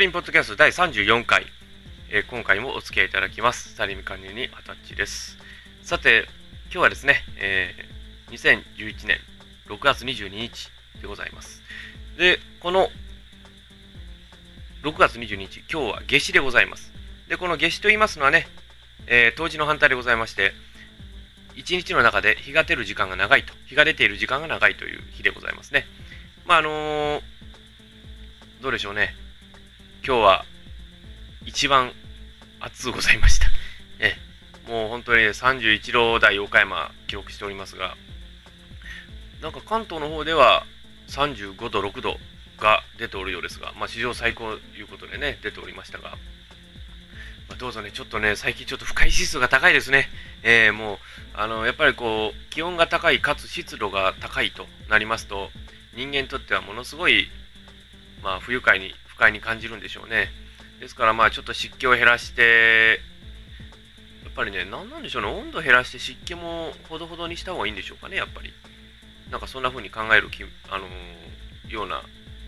リンポッドキャスト第34回、えー、今回もお付き合いいただきます。サリン管理にアタッチです。さて、今日はですね、えー、2011年6月22日でございます。で、この6月22日、今日は夏至でございます。で、この夏至と言いますのはね、えー、冬至の反対でございまして、1日の中で日が出る時間が長いと、日が出ている時間が長いという日でございますね。まあ、あのー、どうでしょうね。今日は一番暑うございました。えもう本当に、ね、31度台岡山記録しておりますが、なんか関東の方では35度、6度が出ておるようですが、まあ、史上最高ということでね、出ておりましたが、まあ、どうぞね、ちょっとね、最近ちょっと不快指数が高いですね。えー、もう、あの、やっぱりこう、気温が高いかつ湿度が高いとなりますと、人間にとってはものすごい、まあ、不愉快に快に感じるんでしょうね。ですからまあちょっと湿気を減らして、やっぱりね、何なんでしょうね、温度減らして湿気もほどほどにした方がいいんでしょうかね、やっぱり。なんかそんな風に考えるき、あのー、ような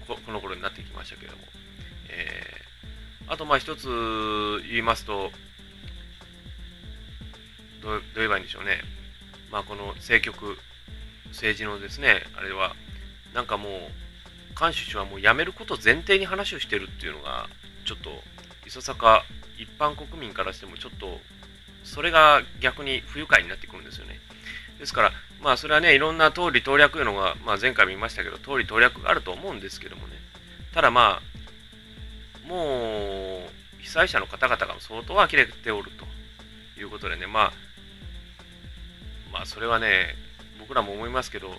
こ、この頃になってきましたけれども。えー、あとまあ一つ言いますと、どう言えばいいんでしょうね。まあこの政局、政治のですね、あれは、なんかもう、菅首相はもう辞めることを前提に話をしてるっていうのが、ちょっといささか一般国民からしてもちょっとそれが逆に不愉快になってくるんですよね。ですから、まあそれはね、いろんな通り通略いうのが、まあ、前回も言いましたけど、通り通略があると思うんですけどもね。ただまあ、もう被災者の方々が相当呆れておるということでね、まあ、まあそれはね、僕らも思いますけど、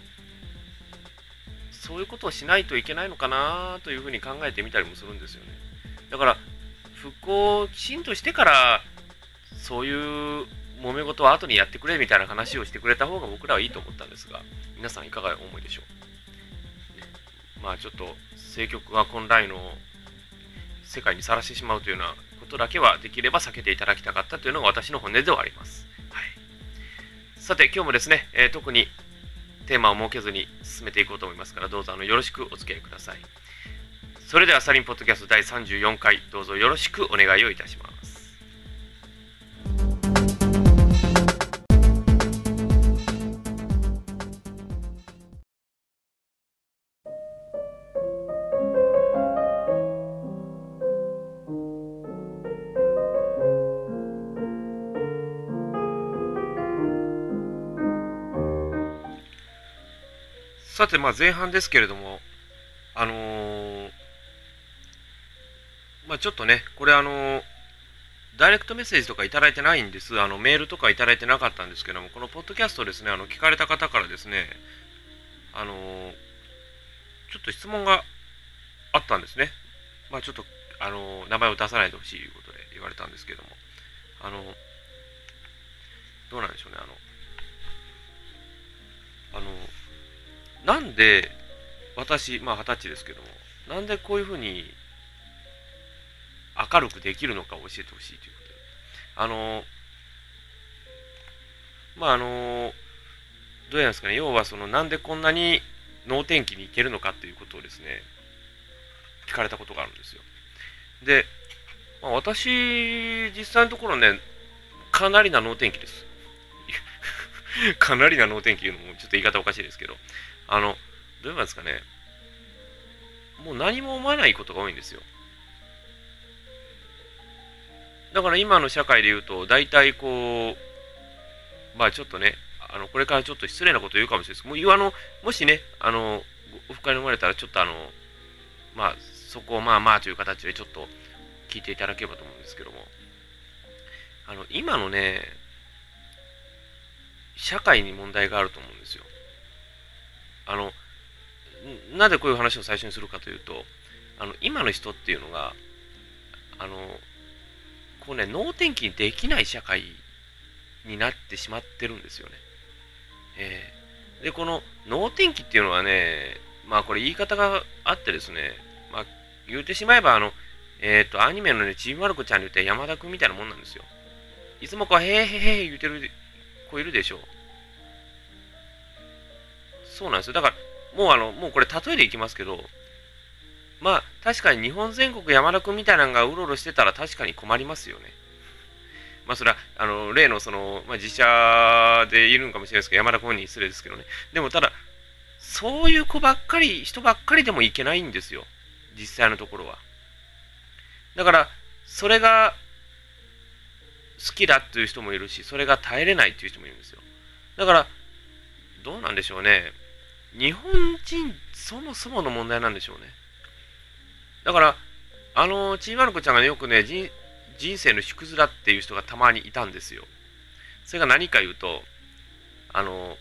そういうことをしないといけないのかなというふうに考えてみたりもするんですよね。だから、復興をきちんとしてから、そういう揉め事は後にやってくれみたいな話をしてくれた方が僕らはいいと思ったんですが、皆さんいかがお思いでしょう？ね、まあちょっと政局が混乱の世界にさらしてしまうというようなことだけはできれば避けていただきたかったというのが私の本音ではあります。はい、さて今日もですね、えー、特にテーマを設けずに進めていこうと思いますから、どうぞあのよろしくお付き合いください。それでは、サリンポッドキャスト第34回、どうぞよろしくお願いをいたします。さて、まあ前半ですけれども、あのー、まあちょっとね、これあのー、ダイレクトメッセージとかいただいてないんです。あの、メールとかいただいてなかったんですけども、このポッドキャストですね、あの、聞かれた方からですね、あのー、ちょっと質問があったんですね。まあちょっと、あの名前を出さないでほしいということで言われたんですけども、あのどうなんでしょうね、あの、あの、なんで私、まあ二十歳ですけども、なんでこういうふうに明るくできるのか教えてほしいということで。あの、まああの、どうやんですかね、要はそのなんでこんなに能天気に行けるのかっていうことをですね、聞かれたことがあるんですよ。で、まあ、私、実際のところね、かなりな能天気です。かなりな能天気いうのもちょっと言い方おかしいですけど、あの、どう言いますかね、もう何も思わないことが多いんですよ。だから今の社会で言うと、大体こう、まあちょっとね、あのこれからちょっと失礼なこと言うかもしれないですけど。もうあのもしね、あの、オフ会に生まれたら、ちょっとあの、まあ、そこをまあまあという形でちょっと聞いていただければと思うんですけども、あの、今のね、社会に問題があると思うんですよ。あの、なぜこういう話を最初にするかというと、あの今の人っていうのが、あの、こうね、能天気にできない社会になってしまってるんですよね。えー、で、この能天気っていうのはね、まあこれ言い方があってですね、まあ言うてしまえば、あの、えっ、ー、と、アニメのね、ちびまる子ちゃんに言って山田君みたいなもんなんですよ。いつもこう、へーへーへー言うてる子いるでしょう。そうなんですよ。だから、もうあの、もうこれ例えでいきますけど、まあ確かに日本全国山田君みたいなのがうろうろしてたら確かに困りますよね。まあそれは、あの、例のその、まあ自社でいるのかもしれないですけど、山田君本人失礼ですけどね。でもただ、そういう子ばっかり、人ばっかりでもいけないんですよ。実際のところは。だから、それが好きだっていう人もいるし、それが耐えれないっていう人もいるんですよ。だから、どうなんでしょうね。日本人そもそもの問題なんでしょうね。だから、あの、ちいまる子ちゃんが、ね、よくね人、人生の縮図だっていう人がたまにいたんですよ。それが何か言うと、あの、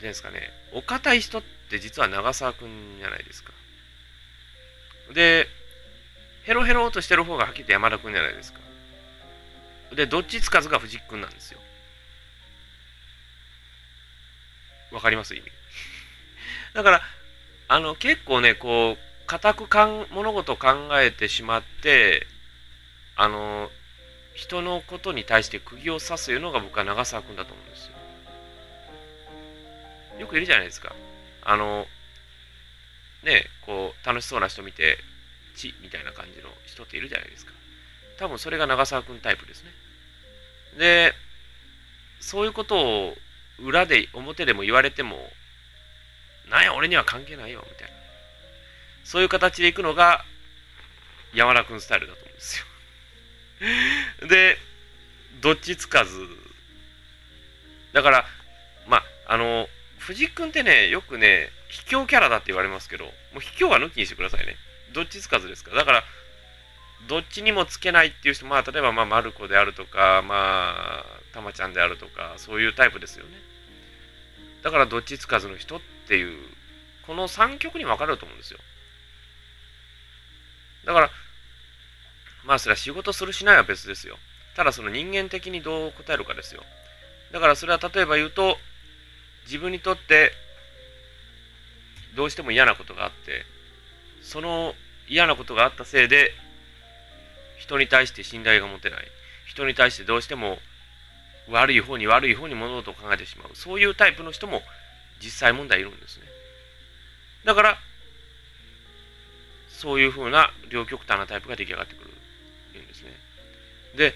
ですかね、お堅い人って実は長澤くんじゃないですか。で、ヘロヘロとしてる方がはっきり言って山田くんじゃないですか。で、どっちつかずが藤木くんなんですよ。わかります？意味。だから、あの、結構ね、こう、固くかん物事を考えてしまってあの人のことに対して釘を刺すいうのが僕は長澤君だと思うんですよ。よくいるじゃないですか。あのねこう楽しそうな人見て「ち」みたいな感じの人っているじゃないですか。多分それが長澤君タイプですね。でそういうことを裏で表でも言われても「なんや俺には関係ないよ」みたいな。そういう形でいくのが山田君スタイルだと思うんですよ。で、どっちつかず。だから、まあ、あの、藤井君ってね、よくね、卑怯キャラだって言われますけど、もう卑怯は抜きにしてくださいね。どっちつかずですか。だから、どっちにもつけないっていう人、まあ、例えば、まあ、マルコであるとか、まあ、たまちゃんであるとか、そういうタイプですよね。だから、どっちつかずの人っていう、この3極に分かれると思うんですよ。だから、まあそれは仕事するしないは別ですよ。ただその人間的にどう答えるかですよ。だからそれは例えば言うと、自分にとってどうしても嫌なことがあって、その嫌なことがあったせいで、人に対して信頼が持てない。人に対してどうしても悪い方に悪い方に物事を考えてしまう。そういうタイプの人も実際問題いるんですね。だから、そういうふうな両極端なタイプが出来上がってくるんですね。で、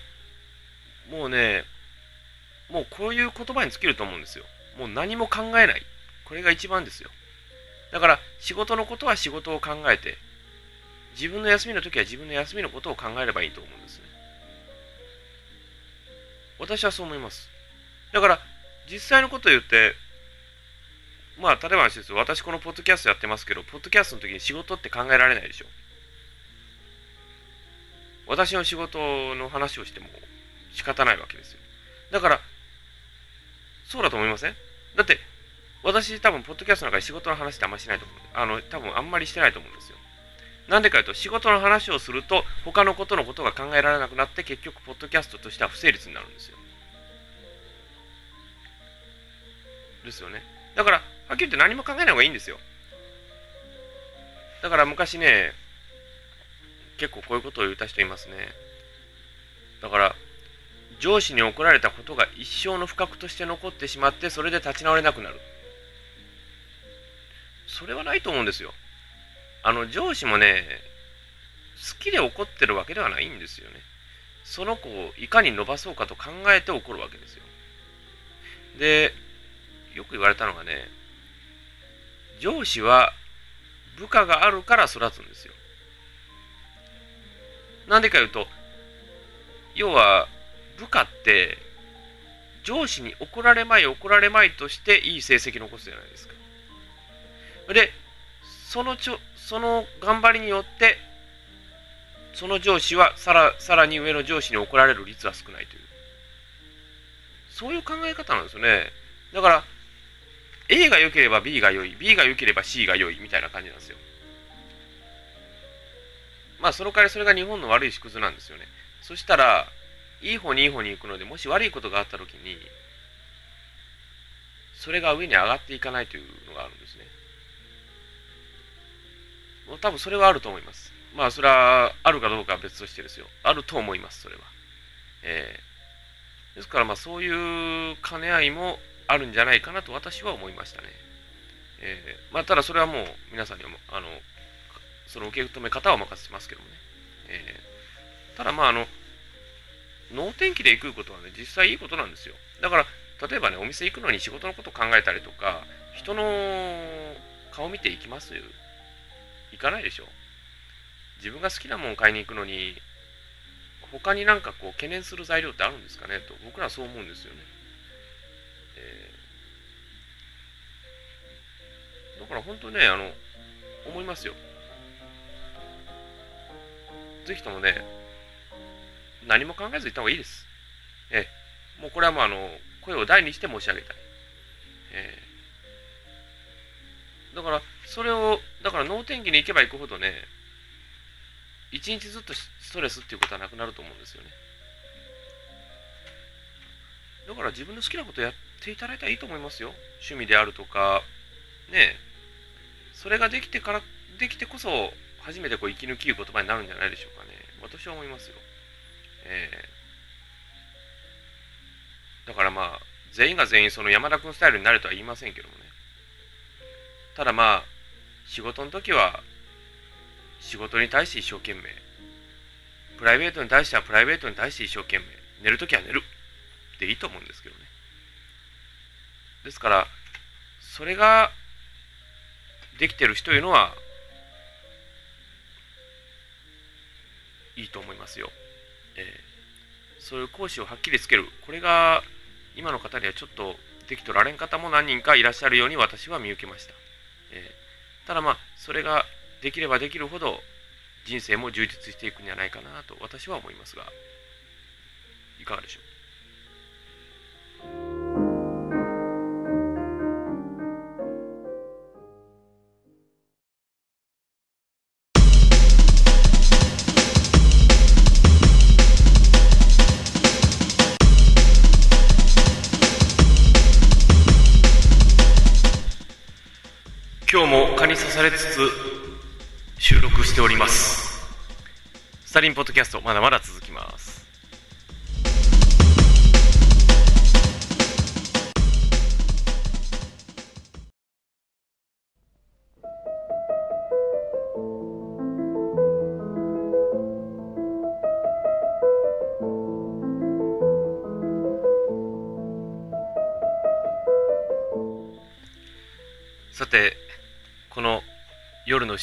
もうね、もうこういう言葉に尽きると思うんですよ。もう何も考えない。これが一番ですよ。だから仕事のことは仕事を考えて、自分の休みの時は自分の休みのことを考えればいいと思うんですね。私はそう思います。だから実際のことを言って、まあ、例えばです。私このポッドキャストやってますけど、ポッドキャストの時に仕事って考えられないでしょ。私の仕事の話をしても仕方ないわけですよ。だから、そうだと思いません？だって、私多分、ポッドキャストの中で仕事の話ってあんまりしないと思う。あの、多分あんまりしてないと思うんですよ。なんでかいうと、仕事の話をすると、他のことのことが考えられなくなって、結局、ポッドキャストとしては不成立になるんですよ。ですよね。だから、はっきり言って何も考えない方がいいんですよ。だから昔ね、結構こういうことを言った人いますね。だから、上司に怒られたことが一生の不覚として残ってしまって、それで立ち直れなくなる。それはないと思うんですよ。あの、上司もね、好きで怒ってるわけではないんですよね。その子をいかに伸ばそうかと考えて怒るわけですよ。で、よく言われたのがね、上司は部下があるから育つんですよ。なんでか言うと、要は部下って上司に怒られまい怒られまいとしていい成績残すじゃないですか。で、そのちょその頑張りによって、その上司はさらさらに上の上司に怒られる率は少ないという。そういう考え方なんですよね。だから、A が良ければ B が良い、B が良ければ C が良いみたいな感じなんですよ。まあ、その代わりそれが日本の悪い縮図なんですよね。そしたら、いい方にいい方に行くので、もし悪いことがあったときに、それが上に上がっていかないというのがあるんです。多分それはあると思います。まあ、それはあるかどうかは別としてですよ。あると思います、それは。えー、ですから、まあ、そういう兼ね合いもあるんじゃないかなと私は思いましたね。えー、まあ、ただそれはもう皆さんにあのその受け止め方はお任せしますけどもね。えー、ただまああの、能天気で行くことはね、実際いいことなんですよ。だから、例えばね、お店行くのに仕事のこと考えたりとか、人の顔見て行きます行かないでしょ自分が好きなもの買いに行くのに、他になんかこう懸念する材料ってあるんですかねと、僕らはそう思うんですよね。えー、だから本当ね、あの、思いますよ。ぜひともね、何も考えず行った方がいいです。えー、もうこれはもうあの、声を大にして申し上げたい。えー、だから、それを、だから能天気に行けば行くほどね、一日ずっとストレスっていうことはなくなると思うんですよね。だから自分の好きなことやっていただいたらいいと思いますよ。趣味であるとか、ねそれができてから、できてこそ、初めてこう息抜きいう言葉になるんじゃないでしょうかね。私は思いますよ。えー、だからまあ、全員が全員その山田君スタイルになるとは言いませんけどもね。ただまあ、仕事の時は仕事に対して一生懸命。プライベートに対してはプライベートに対して一生懸命。寝るときは寝る。でいいと思うんですけどね。ですから、それができてる人というのは、いいと思いますよ。えー、そういう講師をはっきりつける。これが今の方にはちょっとできとられん方も何人かいらっしゃるように私は見受けました。えー、ただまあ、それができればできるほど人生も充実していくんじゃないかなと私は思いますがいかがでしょう？蚊に刺されつつ収録しております。スタリンポッドキャスト、まだまだ続きます。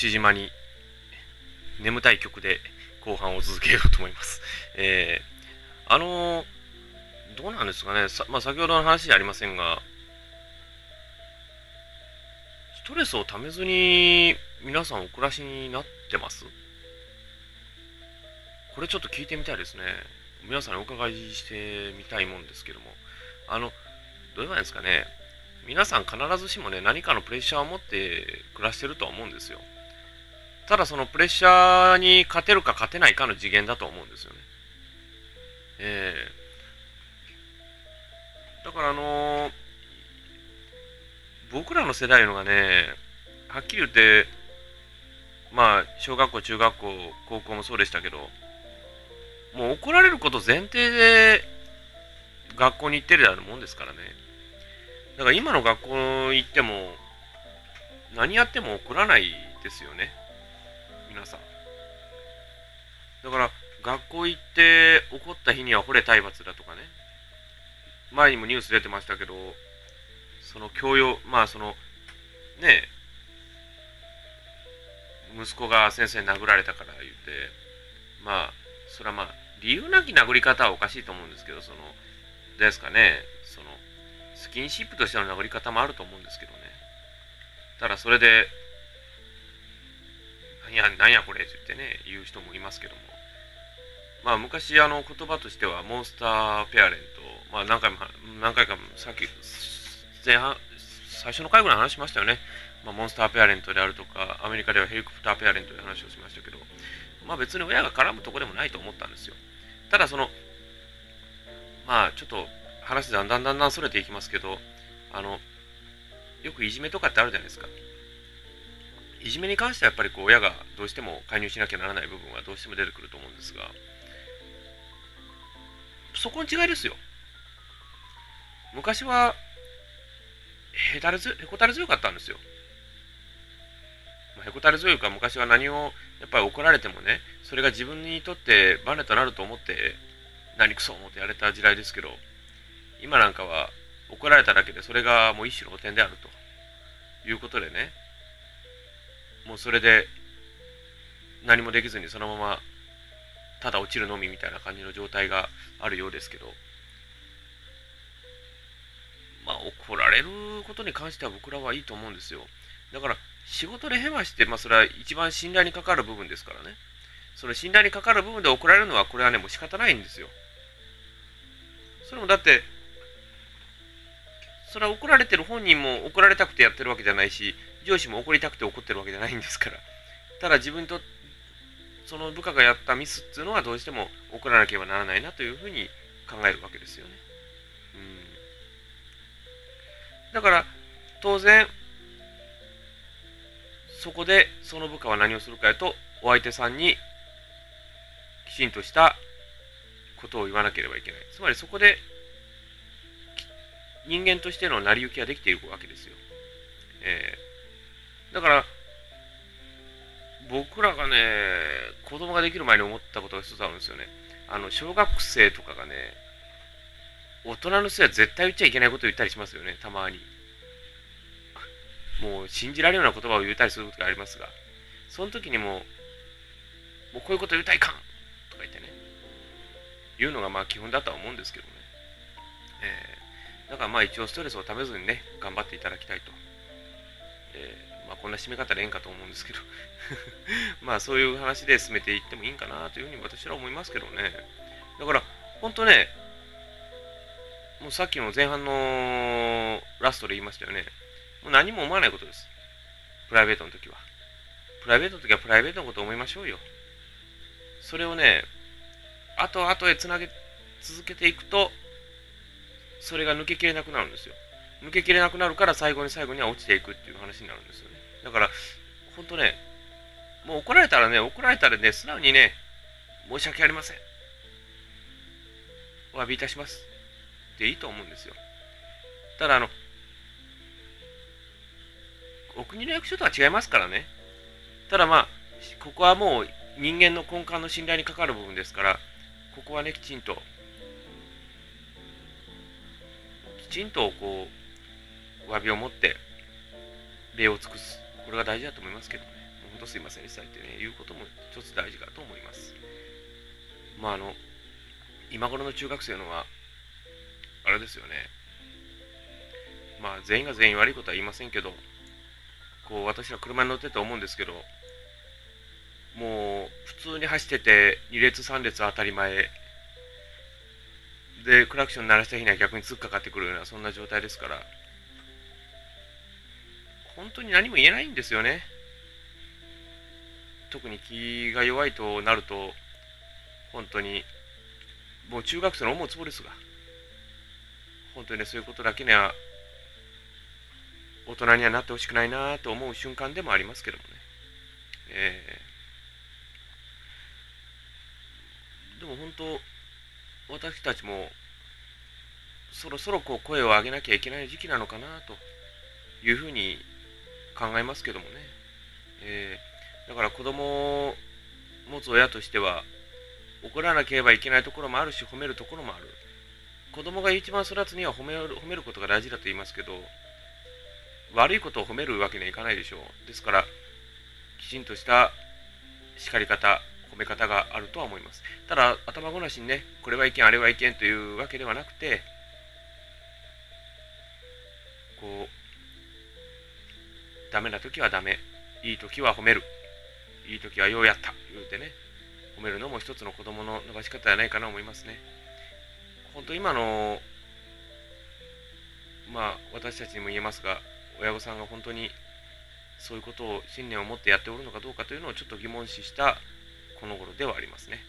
夜のしじまに眠たい曲で後半を続けようと思います。えー、あのー、どうなんですかね、まあ、先ほどの話じゃありませんが、ストレスをためずに皆さんお暮らしになってます？これちょっと聞いてみたいですね。皆さんにお伺いしてみたいもんですけども、あの、どういうわけですかね、皆さん必ずしもね、何かのプレッシャーを持って暮らしてるとは思うんですよ。ただそのプレッシャーに勝てるか勝てないかの次元だと思うんですよね。えー、だからあのー、僕らの世代のがね、はっきり言って、まあ、小学校、中学校、高校もそうでしたけど、もう怒られること前提で学校に行ってるようなもんですからね。だから今の学校行っても、何やっても怒らないですよね。だから、学校行って怒った日には惚れ体罰だとかね。前にもニュース出てましたけど、その教養、まあその、ねえ息子が先生に殴られたから言って、まあ、それはまあ、理由なき殴り方はおかしいと思うんですけど、その、ですかね、その、スキンシップとしての殴り方もあると思うんですけどね。ただそれで、いや、なんやこれって言ってね、言う人もいますけども。まあ昔あの言葉としてはモンスターペアレント、まあ何回も、何回かさっき前半、最初の回ぐらい話しましたよね。まあ、モンスターペアレントであるとか、アメリカではヘリコプターペアレントで話をしましたけど、まあ別に親が絡むとこでもないと思ったんですよ。ただその、まあちょっと話だんだんだんだんそれていきますけど、あの、よくいじめとかってあるじゃないですか。いじめに関してはやっぱりこう親がどうしても介入しなきゃならない部分はどうしても出てくると思うんですが、そこの違いですよ。昔は、へたれず、へこたれ強かったんですよ。まあ、へこたれ強いか昔は何をやっぱり怒られてもねそれが自分にとってバネとなると思って何くそ思ってやれた時代ですけど今なんかは怒られただけでそれがもう一種の汚点であるということでねもうそれで何もできずにそのままただ落ちるのみみたいな感じの状態があるようですけど。まあ怒られることに関しては僕らはいいと思うんですよ。だから仕事でヘマして、まあそれは一番信頼にかかる部分ですからね。その信頼にかかる部分で怒られるのはこれはねもう仕方ないんですよ。それもだってそれは怒られてる本人も怒られたくてやってるわけじゃないし上司も怒りたくて怒ってるわけじゃないんですから。ただ自分とってその部下がやったミスっていうのはどうしても怒らなければならないなというふうに考えるわけですよね。うん、だから当然そこでその部下は何をするかやとお相手さんにきちんとしたことを言わなければいけない。つまりそこで人間としての成り行きができているわけですよ。えー、だから僕らがね、子供ができる前に思ったことが一つあるんですよね。あの、小学生とかがね、大人の人は絶対言っちゃいけないことを言ったりしますよね、たまに。もう信じられるような言葉を言ったりすることがありますが、その時にも、もうこういうこと言いたいかんとか言ってね、言うのがまあ基本だとは思うんですけどね。えー、だからまあ一応ストレスをためずにね、頑張っていただきたいと。えーまあ、こんな締め方でええんかと思うんですけど まあそういう話で進めていってもいいんかなというふうに私は思いますけどね。だから、本当ね、もうさっきの前半のラストで言いましたよね。もう何も思わないことです。プライベートの時は。プライベートの時はプライベートのことを思いましょうよ。それをね、後々へつなげ続けていくと、それが抜けきれなくなるんですよ。抜けきれなくなるから最後に最後には落ちていくっていう話になるんですよ。だから、ほんとね、もう怒られたらね、怒られたらね、素直にね、申し訳ありません。お詫びいたします。でいいと思うんですよ。ただ、あの、お国の役所とは違いますからね。ただまあ、ここはもう人間の根幹の信頼にかかる部分ですから、ここはね、きちんと、きちんとこう、詫びを持って礼を尽くす。これが大事だと思いますけどね。本当すいませんでしたってね、言うことも一つ大事かと思います。まああの、今頃の中学生のは、あれですよね。まあ全員が全員悪いことは言いませんけど、こう私は車に乗ってて思うんですけど、もう普通に走ってて2列3列当たり前でクラクション鳴らした日には逆に突っかかってくるようなそんな状態ですから本当に何も言えないんですよね。特に気が弱いとなると、本当に、もう中学生の思うつぼですが、本当にね、そういうことだけには、大人にはなってほしくないなと思う瞬間でもありますけどもね。えー、でも本当、私たちも、そろそろこう声を上げなきゃいけない時期なのかなというふうに考えますけどもね、えー、だから子供を持つ親としては怒らなければいけないところもあるし褒めるところもある。子供が一番育つには褒める褒めることが大事だと言いますけど悪いことを褒めるわけにはいかないでしょう。ですからきちんとした叱り方褒め方があるとは思います。ただ頭ごなしにねこれはいけんあれはいけんというわけではなくてこうダメな時はダメ、いい時は褒める、いい時はようやった言うてね、褒めるのも一つの子供の伸ばし方じゃないかなと思いますね。本当今の、まあ私たちにも言えますが、親御さんが本当にそういうことを信念を持ってやっておるのかどうかというのをちょっと疑問視したこの頃ではありますね。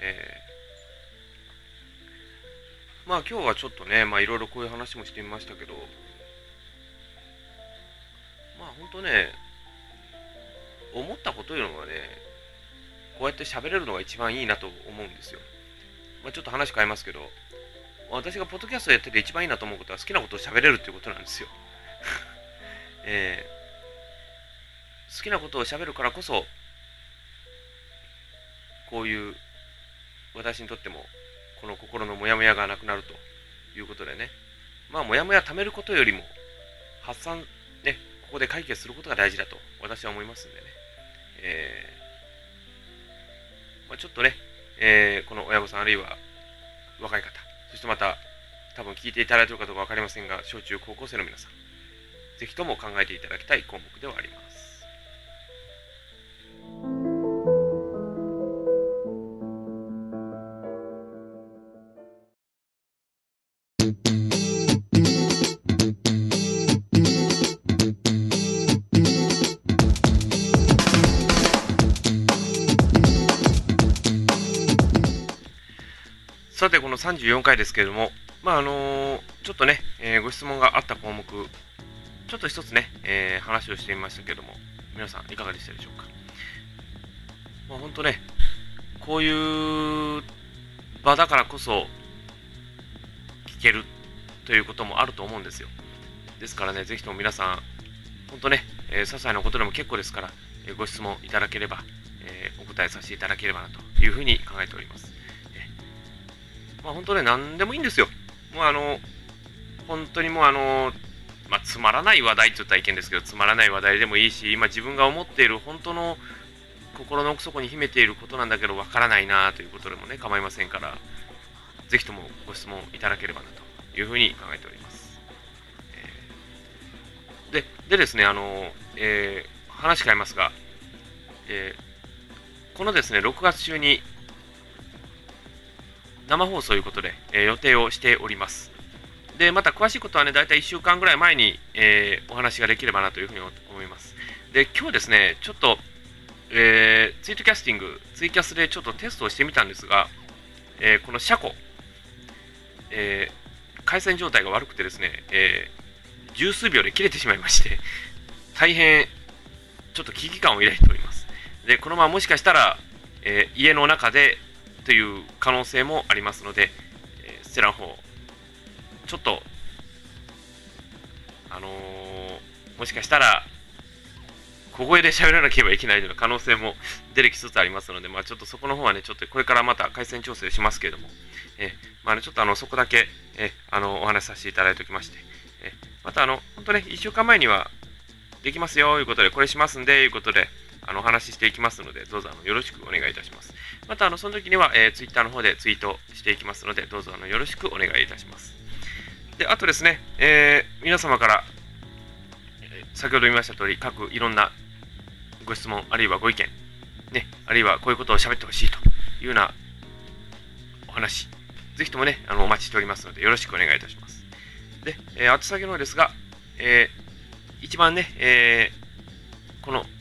えー、まあ今日はちょっとね、まあいろいろこういう話もしてみましたけど、まあ本当ね、思ったこというのがね、こうやって喋れるのが一番いいなと思うんですよ。まあ、ちょっと話変えますけど、私がポッドキャストやってて一番いいなと思うことは好きなことを喋れるっていうことなんですよ。えー、好きなことをしゃべるからこそこういう私にとってもこの心のモヤモヤがなくなるということでねまあモヤモヤ貯めることよりも発散ここで解決することが大事だと私は思いますんでね、えーまあ、ちょっとね、えー、この親御さんあるいは若い方そしてまた多分聞いていただいているかどうか分かりませんが小中高校生の皆さんぜひとも考えていただきたい項目ではあります。さて、この34回ですけれども、まああの、ちょっとね、えー、ご質問があった項目、ちょっと一つね、えー、話をしてみましたけれども、皆さんいかがでしたでしょうか？まあ、本当ね、こういう場だからこそ聞けるということもあると思うんですよ。ですからね、ぜひとも皆さん、本当ね、えー、些細なことでも結構ですから、えー、ご質問いただければ、えー、お答えさせていただければなというふうに考えております。まあ、本当ね、何でもいいんですよ。もうあの、本当にもうあの、まあ、つまらない話題って言ったらいけんですけど、つまらない話題でもいいし、今自分が思っている本当の心の奥底に秘めていることなんだけど、わからないなということでもね、構いませんから、ぜひともご質問いただければなというふうに考えております。えー、ででですね、あの、えー、話変えますが、えー、このですね、6月中に生放送ということで、えー、予定をしております。で、また詳しいことはね、大体1週間ぐらい前に、えー、お話ができればなというふうに思います。で、今日ですね、ちょっと、えー、ツイートキャスティング、ツイキャスでちょっとテストをしてみたんですが、えー、この車庫、えー、回線状態が悪くてですね、えー、十数秒で切れてしまいまして、大変ちょっと危機感を抱いております。で、このままもしかしたら、えー、家の中でという可能性もありますので、えー、ステラの方、ちょっと、あのー、もしかしたら、小声で喋らなければいけないよう可能性も出てきつつありますので、まあ、ちょっとそこの方はね、ちょっとこれからまた回線調整しますけれども、えまあね、ちょっとあのそこだけえあのお話しさせていただいておきまして、えまたあの、本当ね、1週間前にはできますよということで、これしますんで、ということで、あのお話ししていきますので、どうぞあのよろしくお願いいたします。また、あのその時には、えー、Twitter の方でツイートしていきますので、どうぞあのよろしくお願いいたします。で、あとですね、えー、皆様から、えー、先ほど言いました通り、各いろんなご質問、あるいはご意見、ね、あるいはこういうことを喋ってほしいというようなお話、ぜひともね、あのお待ちしておりますので、よろしくお願いいたします。で、えー、後先の方ですが、えー、一番ね、えー、この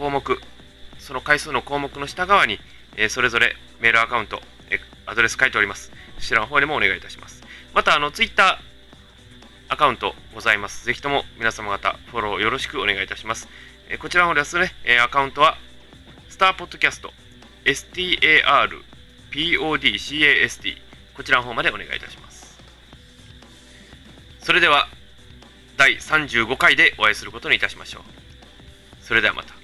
項目、その回数の項目の下側に、え、それぞれメールアカウント、え、アドレス書いております。そちらの方にもお願いいたします。また、あの、ツイッターアカウントございます。ぜひとも皆様方、フォローよろしくお願いいたします。え、こちらの方ですね、えアカウントは、スターポッドキャスト、STARPODCAST、こちらの方までお願いいたします。それでは、第35回でお会いすることにいたしましょう。それではまた。